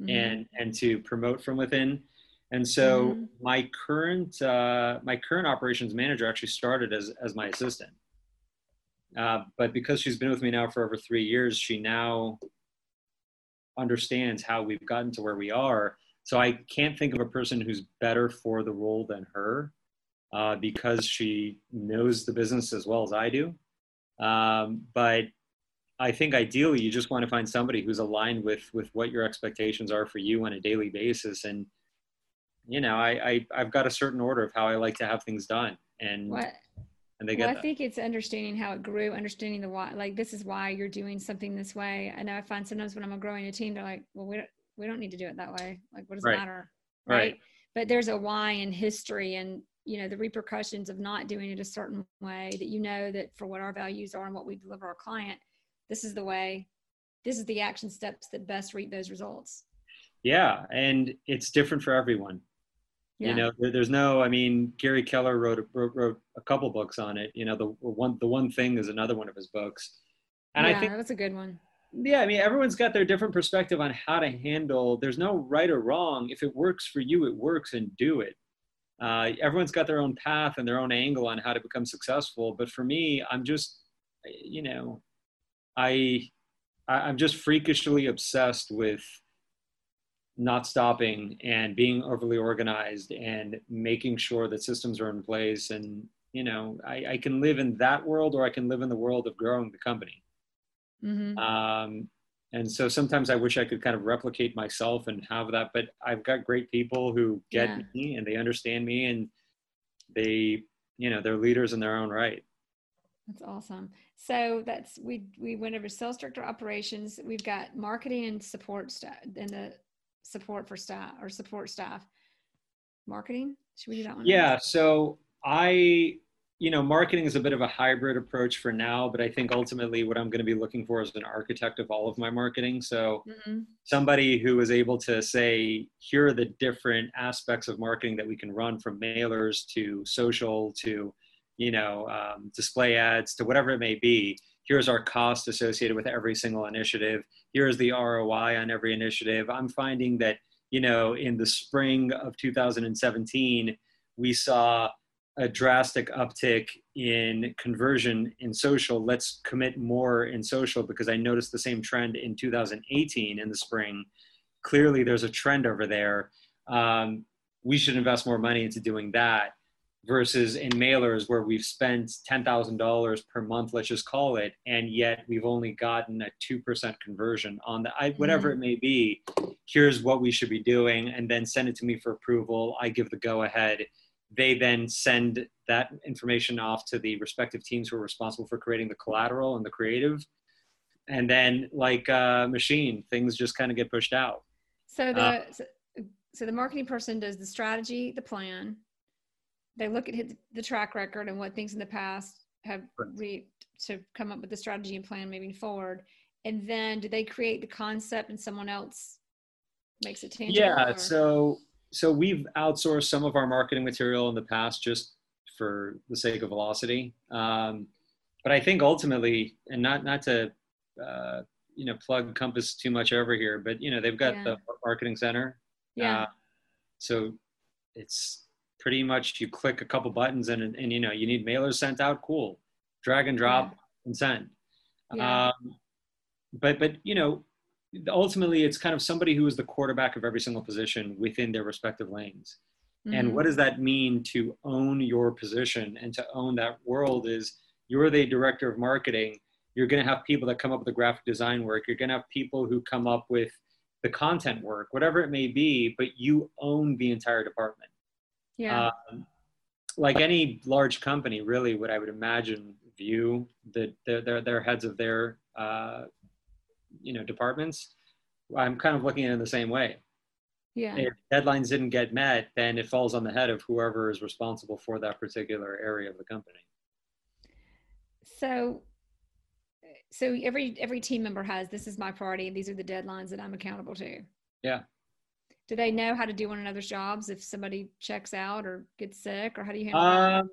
mm-hmm. and and to promote from within and so mm-hmm. my current uh, my current operations manager actually started as as my assistant. Uh, but because she's been with me now for over three years, she now understands how we've gotten to where we are. So I can't think of a person who's better for the role than her, uh, because she knows the business as well as I do. Um, but I think ideally you just want to find somebody who's aligned with with what your expectations are for you on a daily basis and you know, I, I I've got a certain order of how I like to have things done, and what? And they get. Well, I think it's understanding how it grew, understanding the why. Like this is why you're doing something this way. I know I find sometimes when I'm growing a team, they're like, "Well, we don't, we don't need to do it that way. Like, what does right. it matter?" Right? right. But there's a why in history, and you know the repercussions of not doing it a certain way. That you know that for what our values are and what we deliver our client, this is the way. This is the action steps that best reap those results. Yeah, and it's different for everyone yeah. You know, there, there's no. I mean, Gary Keller wrote, wrote wrote a couple books on it. You know, the one the one thing is another one of his books, and yeah, I think that's a good one. Yeah, I mean, everyone's got their different perspective on how to handle. There's no right or wrong. If it works for you, it works, and do it. Uh, everyone's got their own path and their own angle on how to become successful. But for me, I'm just, you know, I, I'm just freakishly obsessed with not stopping and being overly organized and making sure that systems are in place and you know, I, I can live in that world or I can live in the world of growing the company. Mm-hmm. Um, and so sometimes I wish I could kind of replicate myself and have that, but I've got great people who get yeah. me and they understand me and they, you know, they're leaders in their own right. That's awesome. So that's we we went over sales director operations. We've got marketing and support staff and the support for staff or support staff. Marketing. Should we do that one? Yeah. So I you know, marketing is a bit of a hybrid approach for now, but I think ultimately what I'm going to be looking for is an architect of all of my marketing. So mm-hmm. somebody who is able to say, here are the different aspects of marketing that we can run from mailers to social to, you know, um, display ads to whatever it may be. Here's our cost associated with every single initiative. Here's the ROI on every initiative. I'm finding that, you know, in the spring of 2017, we saw a drastic uptick in conversion in social let's commit more in social because i noticed the same trend in 2018 in the spring clearly there's a trend over there um, we should invest more money into doing that versus in mailers where we've spent $10,000 per month, let's just call it, and yet we've only gotten a 2% conversion on the, I, whatever mm. it may be, here's what we should be doing, and then send it to me for approval. I give the go ahead they then send that information off to the respective teams who are responsible for creating the collateral and the creative and then like a machine things just kind of get pushed out so the uh, so, the marketing person does the strategy the plan they look at the track record and what things in the past have reaped to come up with the strategy and plan moving forward and then do they create the concept and someone else makes it tangible yeah or? so so we've outsourced some of our marketing material in the past just for the sake of velocity. Um, but I think ultimately, and not not to uh, you know plug Compass too much over here, but you know they've got yeah. the marketing center. Yeah. Uh, so it's pretty much you click a couple buttons and and you know you need mailers sent out. Cool, drag and drop yeah. and send. Yeah. Um, but but you know ultimately it's kind of somebody who is the quarterback of every single position within their respective lanes. Mm-hmm. And what does that mean to own your position and to own that world is you're the director of marketing. You're going to have people that come up with the graphic design work. You're going to have people who come up with the content work, whatever it may be, but you own the entire department. Yeah. Um, like any large company, really, what I would imagine view that they're, they're, they're heads of their uh, you know departments i'm kind of looking at it in the same way. Yeah. If deadlines didn't get met then it falls on the head of whoever is responsible for that particular area of the company. So so every every team member has this is my priority and these are the deadlines that i'm accountable to. Yeah do they know how to do one another's jobs if somebody checks out or gets sick or how do you handle um,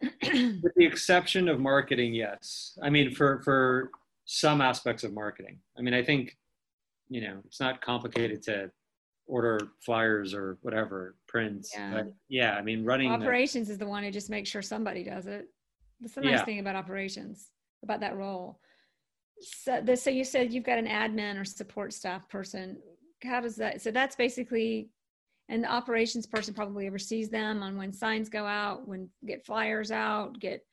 that with the exception of marketing yes i mean for for some aspects of marketing. I mean, I think, you know, it's not complicated to order flyers or whatever prints. Yeah. But yeah, I mean, running operations the, is the one who just makes sure somebody does it. That's the nice yeah. thing about operations, about that role. So, the, so you said you've got an admin or support staff person. How does that? So that's basically, and the operations person probably oversees them on when signs go out, when get flyers out, get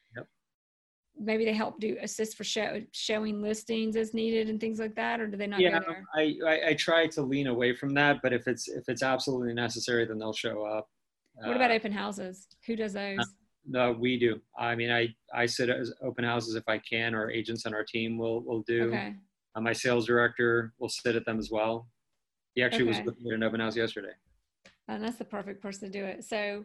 maybe they help do assist for show, showing listings as needed and things like that or do they not yeah I, I, I try to lean away from that but if it's if it's absolutely necessary then they'll show up. What about uh, open houses? Who does those? Uh, no we do. I mean i i sit as open houses if i can or agents on our team will will do. Okay. Uh, my sales director will sit at them as well he actually okay. was with me at an open house yesterday and that's the perfect person to do it so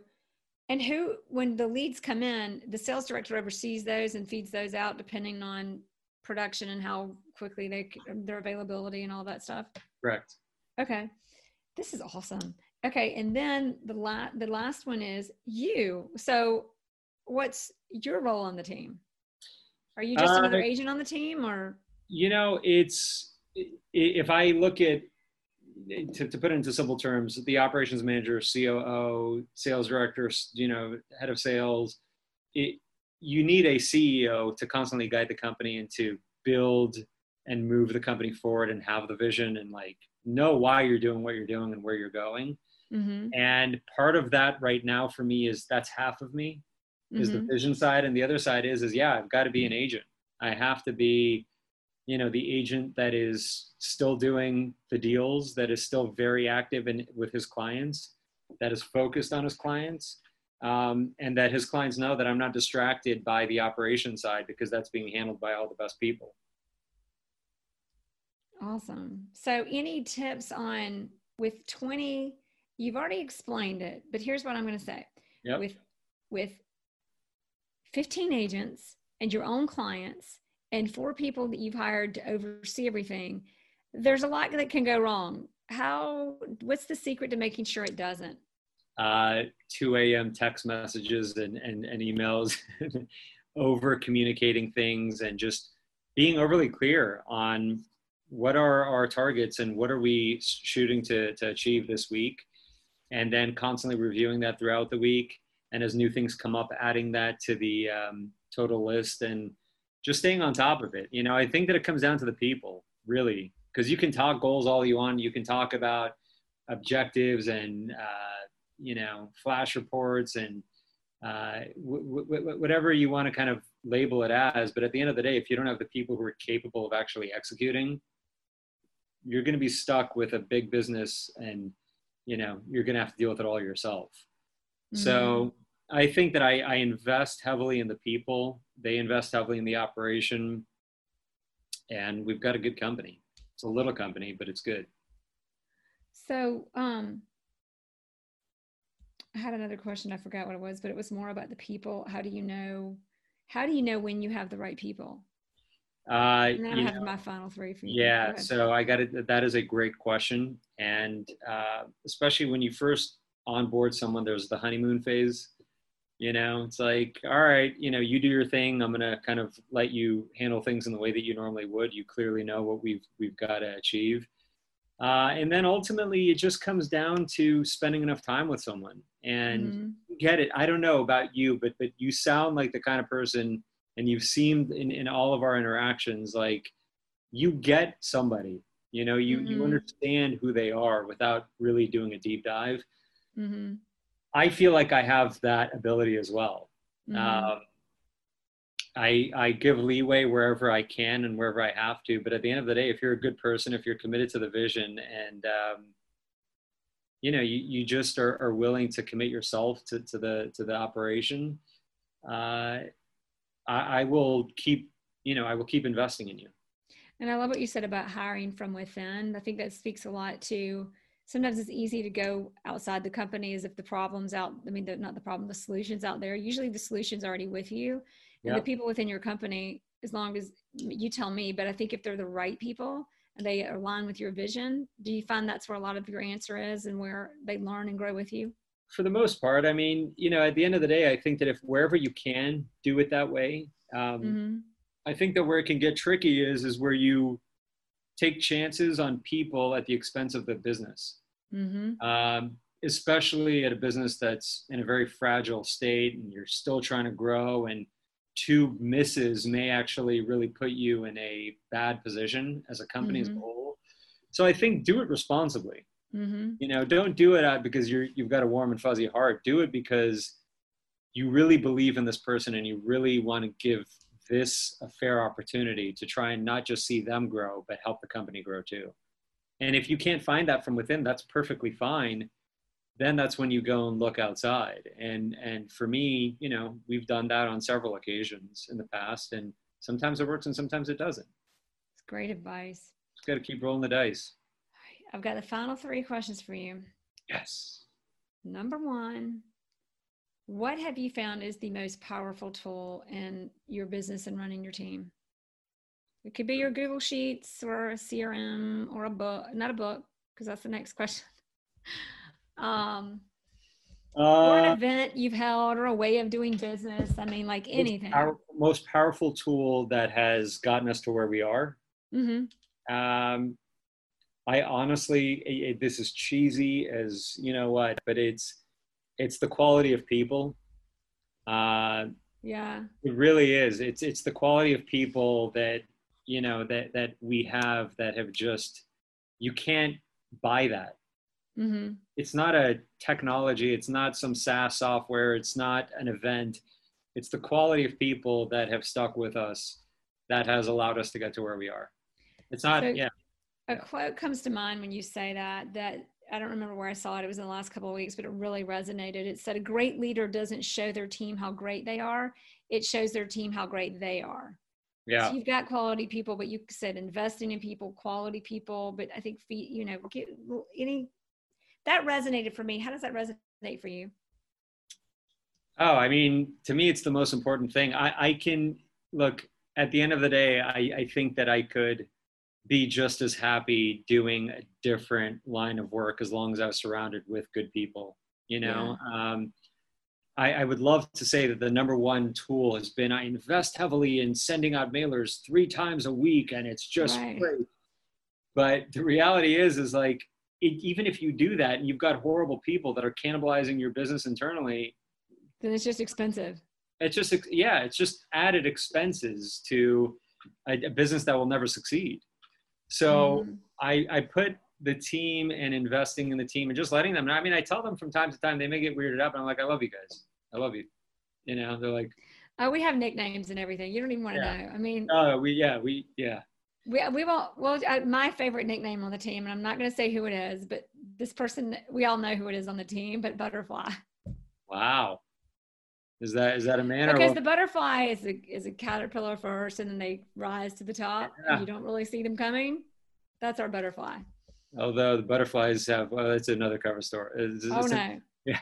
and who, when the leads come in, the sales director oversees those and feeds those out depending on production and how quickly they their availability and all that stuff. Correct. Okay, this is awesome. Okay, and then the last the last one is you. So, what's your role on the team? Are you just uh, another agent on the team, or? You know, it's if I look at to, to put it into simple terms, the operations manager, COO, sales director, you know, head of sales, it, you need a CEO to constantly guide the company and to build and move the company forward and have the vision and like know why you're doing what you're doing and where you're going. Mm-hmm. And part of that right now for me is that's half of me. is the vision side and the other side is is yeah i've got to be an agent i have to be you know the agent that is still doing the deals that is still very active in with his clients that is focused on his clients um, and that his clients know that i'm not distracted by the operation side because that's being handled by all the best people. Awesome. So any tips on with 20 you've already explained it but here's what i'm going to say. Yep. with with 15 agents and your own clients and four people that you've hired to oversee everything, there's a lot that can go wrong. How, what's the secret to making sure it doesn't? Uh, 2 a.m. text messages and, and, and emails, over communicating things, and just being overly clear on what are our targets and what are we shooting to, to achieve this week. And then constantly reviewing that throughout the week. And as new things come up, adding that to the um, total list and just staying on top of it. You know, I think that it comes down to the people, really, because you can talk goals all you want. You can talk about objectives and, uh, you know, flash reports and uh, w- w- whatever you want to kind of label it as. But at the end of the day, if you don't have the people who are capable of actually executing, you're going to be stuck with a big business and, you know, you're going to have to deal with it all yourself. Mm-hmm. So I think that I, I invest heavily in the people. They invest heavily in the operation, and we've got a good company. It's a little company, but it's good. So, um, I had another question. I forgot what it was, but it was more about the people. How do you know? How do you know when you have the right people? Uh, and then I have know, my final three for you. Yeah, so I got it. That is a great question, and uh, especially when you first onboard someone, there's the honeymoon phase you know it's like all right you know you do your thing. I'm going to kind of let you handle things in the way that you normally would. You clearly know what we've we've got to achieve. Uh, and then ultimately it just comes down to spending enough time with someone. And mm-hmm. get it. I don't know about you but but you sound like the kind of person and you've seen in, in all of our interactions like you get somebody. You know you mm-hmm. you understand who they are without really doing a deep dive. Mm-hmm. I feel like I have that ability as well. Mm-hmm. Um, I, I give leeway wherever I can and wherever I have to. But at the end of the day, if you're a good person, if you're committed to the vision and, um, you know, you, you just are, are willing to commit yourself to, to the, to the operation, uh, I, I will keep, you know, I will keep investing in you. And I love what you said about hiring from within. I think that speaks a lot to sometimes it's easy to go outside the company as if the problem's out i mean the, not the problem the solutions out there. Usually the solution's are already with you. And the people within your company as long as you tell me but i think if they're the right people and they align with your vision do you find that's where a lot of your answer is and where they learn and grow with you? For the most part i mean you know at the end of the day i think that if wherever you can do it that way um, mm-hmm. i think that where it can get tricky is is where you take chances on people at the expense of the business, mm-hmm. um, especially at a business that's in a very fragile state and you're still trying to grow. And two misses may actually really put you in a bad position as a company mm-hmm. as a whole. So I think do it responsibly. Mm-hmm. You know, don't do it because you're you've got a warm and fuzzy heart. Do it because you really believe in this person and you really want to give this a fair opportunity to try and not just see them grow, but help the company grow too. And if you can't find that from within, that's perfectly fine. Then that's when you go and look outside. And and for me, you know, we've done that on several occasions in the past, and sometimes it works and sometimes it doesn't. It's great advice. Just got to keep rolling the dice. I've got the final three questions for you. Yes. Number one, what have you found is the most powerful tool in your business and running your team? It could be your Google Sheets or a CRM or a book, not a book, because that's the next question. um, uh, or an event you've held or a way of doing business. I mean, like anything. Our most powerful tool that has gotten us to where we are. Mm-hmm. Um, I honestly, it, it, this is cheesy as you know what, but it's it's the quality of people. Uh, yeah, it really is. It's it's the quality of people that you know that that we have that have just you can't buy that. Mm-hmm. It's not a technology. It's not some SaaS software. It's not an event. it's the quality of people that have stuck with us that has allowed us to get to where we are. It's not, so yeah. A quote comes to mind when you say that, that I don't remember where I saw it. It was in the last couple of weeks, but it really resonated. It said, A great leader doesn't show their team how great they are, it shows their team how great they are. Yeah. So you've got quality people, but you said investing in people, quality people. But I think, you know, get any that resonated for me. How does that resonate for you? Oh, I mean, to me, it's the most important thing. I, I can look at the end of the day, I, I think that I could be just as happy doing a different line of work as long as I was surrounded with good people. You know, yeah. um, I, I, would love to say that the number one tool has been I invest heavily in sending out mailers three times a week, and it's just right. great. But the reality is, is like it, even if you do that and you've got horrible people that are cannibalizing your business internally, then it's just expensive. It's just yeah, it's just added expenses to a, a business that will never succeed. So mm-hmm. I, I put the team and investing in the team and just letting them know. I mean, I tell them from time to time, they may get weirded out, but I'm like, I love you guys. I love you. You know, they're like, Oh, we have nicknames and everything. You don't even want to yeah. know. I mean, oh, we, yeah, we, yeah. We, we will, well, I, my favorite nickname on the team, and I'm not going to say who it is, but this person, we all know who it is on the team, but Butterfly. Wow. Is that is that a man? Because the butterfly is a is a caterpillar first, and then they rise to the top. Yeah. you don't really see them coming. That's our butterfly. Although the butterflies have, well, that's another cover story. It's, oh it's no. A, yeah.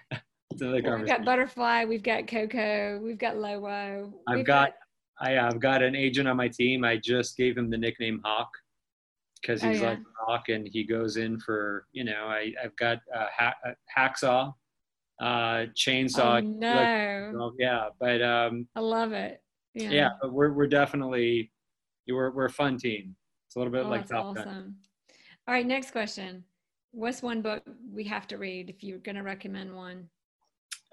We've got butterfly. We've got Coco. We've got Lowo. I've got, got, I, I've got an agent on my team. I just gave him the nickname Hawk because oh, he's oh, yeah. like Hawk, and he goes in for you know. I I've got a, ha- a hacksaw uh, chainsaw. Oh, no. Like, yeah, but um, I love it. Yeah. yeah, but we're we're definitely we're we're a fun team. It's a little bit oh, like Top awesome. Gun. All right, next question. What's one book we have to read if you're going to recommend one?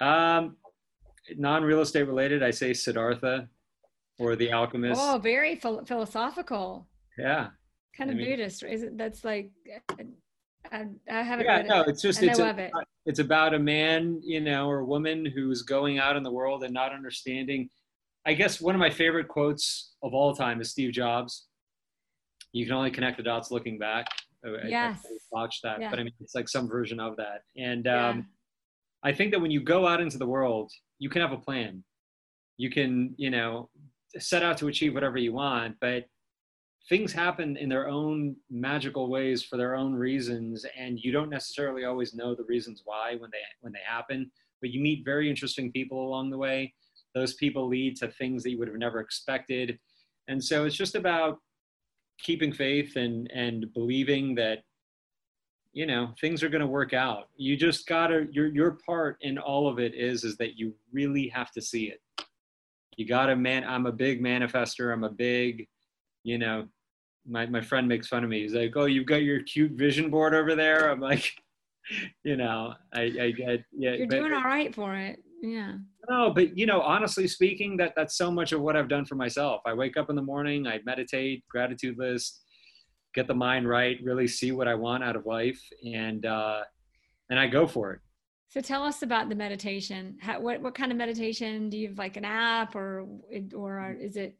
Um, non-real estate related, I say Siddhartha or The Alchemist. Oh, very ph- philosophical. Yeah. Kind of I mean, Buddhist. Is it? That's like I, I haven't yeah, read no, it. it's just it's, a, it. it's about a man, you know, or a woman who's going out in the world and not understanding. I guess one of my favorite quotes of all time is Steve Jobs. You can only connect the dots looking back. Yes. I, I watched that, yeah. but I mean, it's like some version of that. And um, yeah. I think that when you go out into the world, you can have a plan. You can, you know, set out to achieve whatever you want, but things happen in their own magical ways for their own reasons and you don't necessarily always know the reasons why when they when they happen but you meet very interesting people along the way those people lead to things that you would have never expected and so it's just about keeping faith and and believing that you know things are going to work out you just gotta your your part in all of it is is that you really have to see it you gotta man i'm a big manifester i'm a big you know, my, my friend makes fun of me. He's like, oh, you've got your cute vision board over there. I'm like, you know, I, I get, yeah. You're but, doing all right for it. Yeah. No, but you know, honestly speaking, that that's so much of what I've done for myself. I wake up in the morning, I meditate, gratitude list, get the mind right, really see what I want out of life, and uh, and I go for it. So tell us about the meditation. How, what what kind of meditation do you have? Like an app, or or is it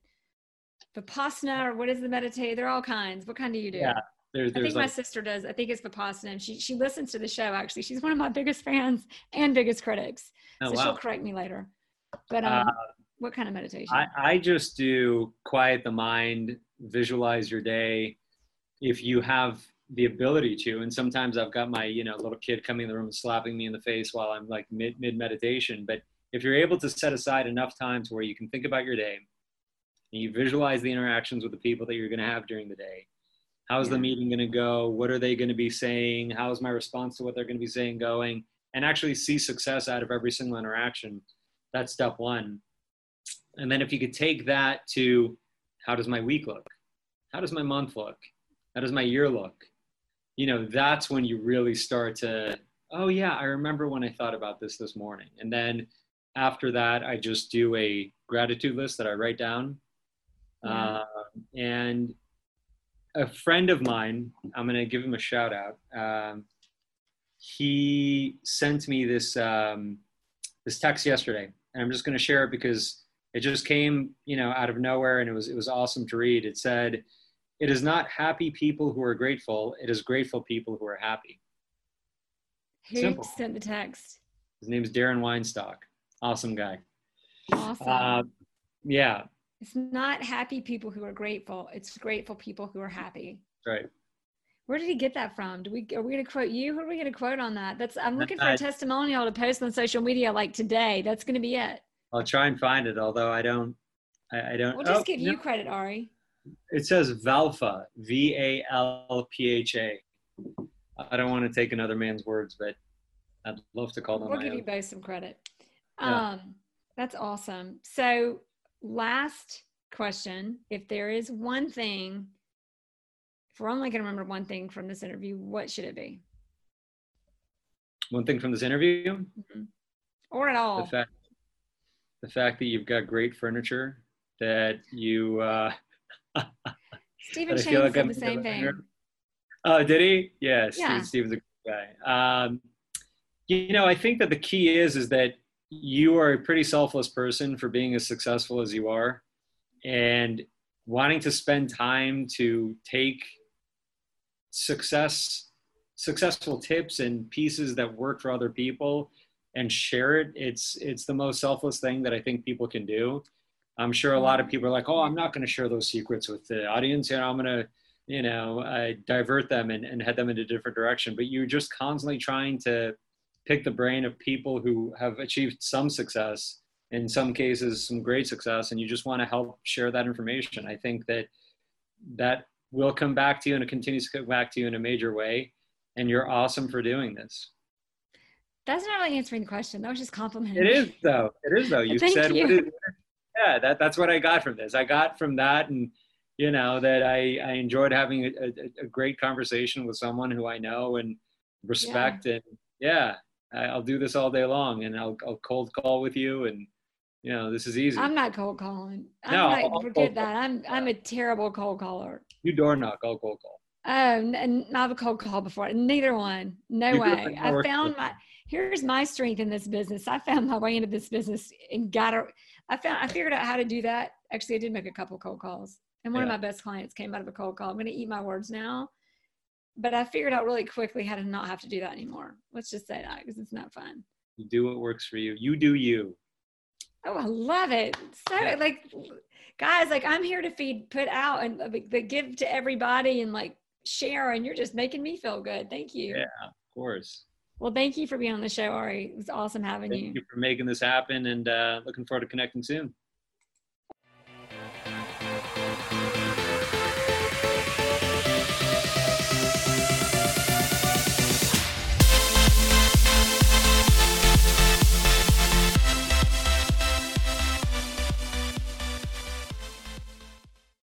Vipassana or what is the meditate? They're all kinds. What kind do you do? Yeah. There's, there's I think like, my sister does. I think it's Vipassana. And she she listens to the show actually. She's one of my biggest fans and biggest critics. Oh, so wow. she'll correct me later. But um, uh, what kind of meditation? I, I just do quiet the mind, visualize your day. If you have the ability to, and sometimes I've got my you know little kid coming in the room and slapping me in the face while I'm like mid mid meditation. But if you're able to set aside enough time to where you can think about your day, and you visualize the interactions with the people that you're going to have during the day. How's yeah. the meeting going to go? What are they going to be saying? How's my response to what they're going to be saying going? And actually see success out of every single interaction. That's step one. And then if you could take that to how does my week look? How does my month look? How does my year look? You know, that's when you really start to, oh, yeah, I remember when I thought about this this morning. And then after that, I just do a gratitude list that I write down yeah. Uh, and a friend of mine, I'm going to give him a shout out. Um, he sent me this um, this text yesterday, and I'm just going to share it because it just came, you know, out of nowhere, and it was it was awesome to read. It said, "It is not happy people who are grateful; it is grateful people who are happy." Who Simple. sent the text? His name is Darren Weinstock. Awesome guy. Awesome. Uh, yeah. It's not happy people who are grateful. It's grateful people who are happy. Right. Where did he get that from? Do we are we going to quote you? Who are we going to quote on that? That's I'm looking for a testimonial to post on social media like today. That's going to be it. I'll try and find it, although I don't. I, I don't. We'll just oh, give you credit, Ari. It says Valpha, V A L P H A. I don't want to take another man's words, but I'd love to call them. We'll give own. you both some credit. Yeah. Um, that's awesome. So, last question: If there is one thing if we're only going to remember one thing from this interview, what should it be? One thing from this interview? Mm-hmm. Or at all. The fact, the fact that you've got great furniture, that you. Uh, Stephen Shane like said the same thing. Oh, did he? Yeah, yeah. Steve, a good guy. Um, you know, I think that the key is is that you are a pretty selfless person for being as successful as you are, and wanting to spend time to take success successful tips and pieces that work for other people and share it it's it's the most selfless thing that i think people can do i'm sure a lot of people are like oh i'm not going to share those secrets with the audience and i'm going to you know uh, divert them and, and head them in a different direction but you're just constantly trying to pick the brain of people who have achieved some success in some cases some great success and you just want to help share that information i think that that will come back to you and it continues to come back to you in a major way. And you're awesome for doing this. That's not really answering the question. That was just complimenting. It is though. It is though. You said you. What is, yeah, that, that's what I got from this. I got from that and you know, that I, I enjoyed having a, a, a great conversation with someone who I know and respect yeah. and yeah, I'll do this all day long and I'll, I'll cold call with you and you know, this is easy. I'm not cold calling. I'm no, not, I'll, forget I'll, that. I'm I'm a terrible cold caller. You door knock, I'll cold call. Um, and I've a cold call before. Neither one. No you way. I found my here's my strength in this business. I found my way into this business and got. I found I figured out how to do that. Actually, I did make a couple cold calls, and one yeah. of my best clients came out of a cold call. I'm going to eat my words now, but I figured out really quickly how to not have to do that anymore. Let's just say that because it's not fun. You do what works for you. You do you. Oh, I love it. So like guys, like I'm here to feed, put out and uh, give to everybody and like share and you're just making me feel good. Thank you. Yeah, of course. Well, thank you for being on the show, Ari. It was awesome having thank you. Thank you for making this happen and uh, looking forward to connecting soon.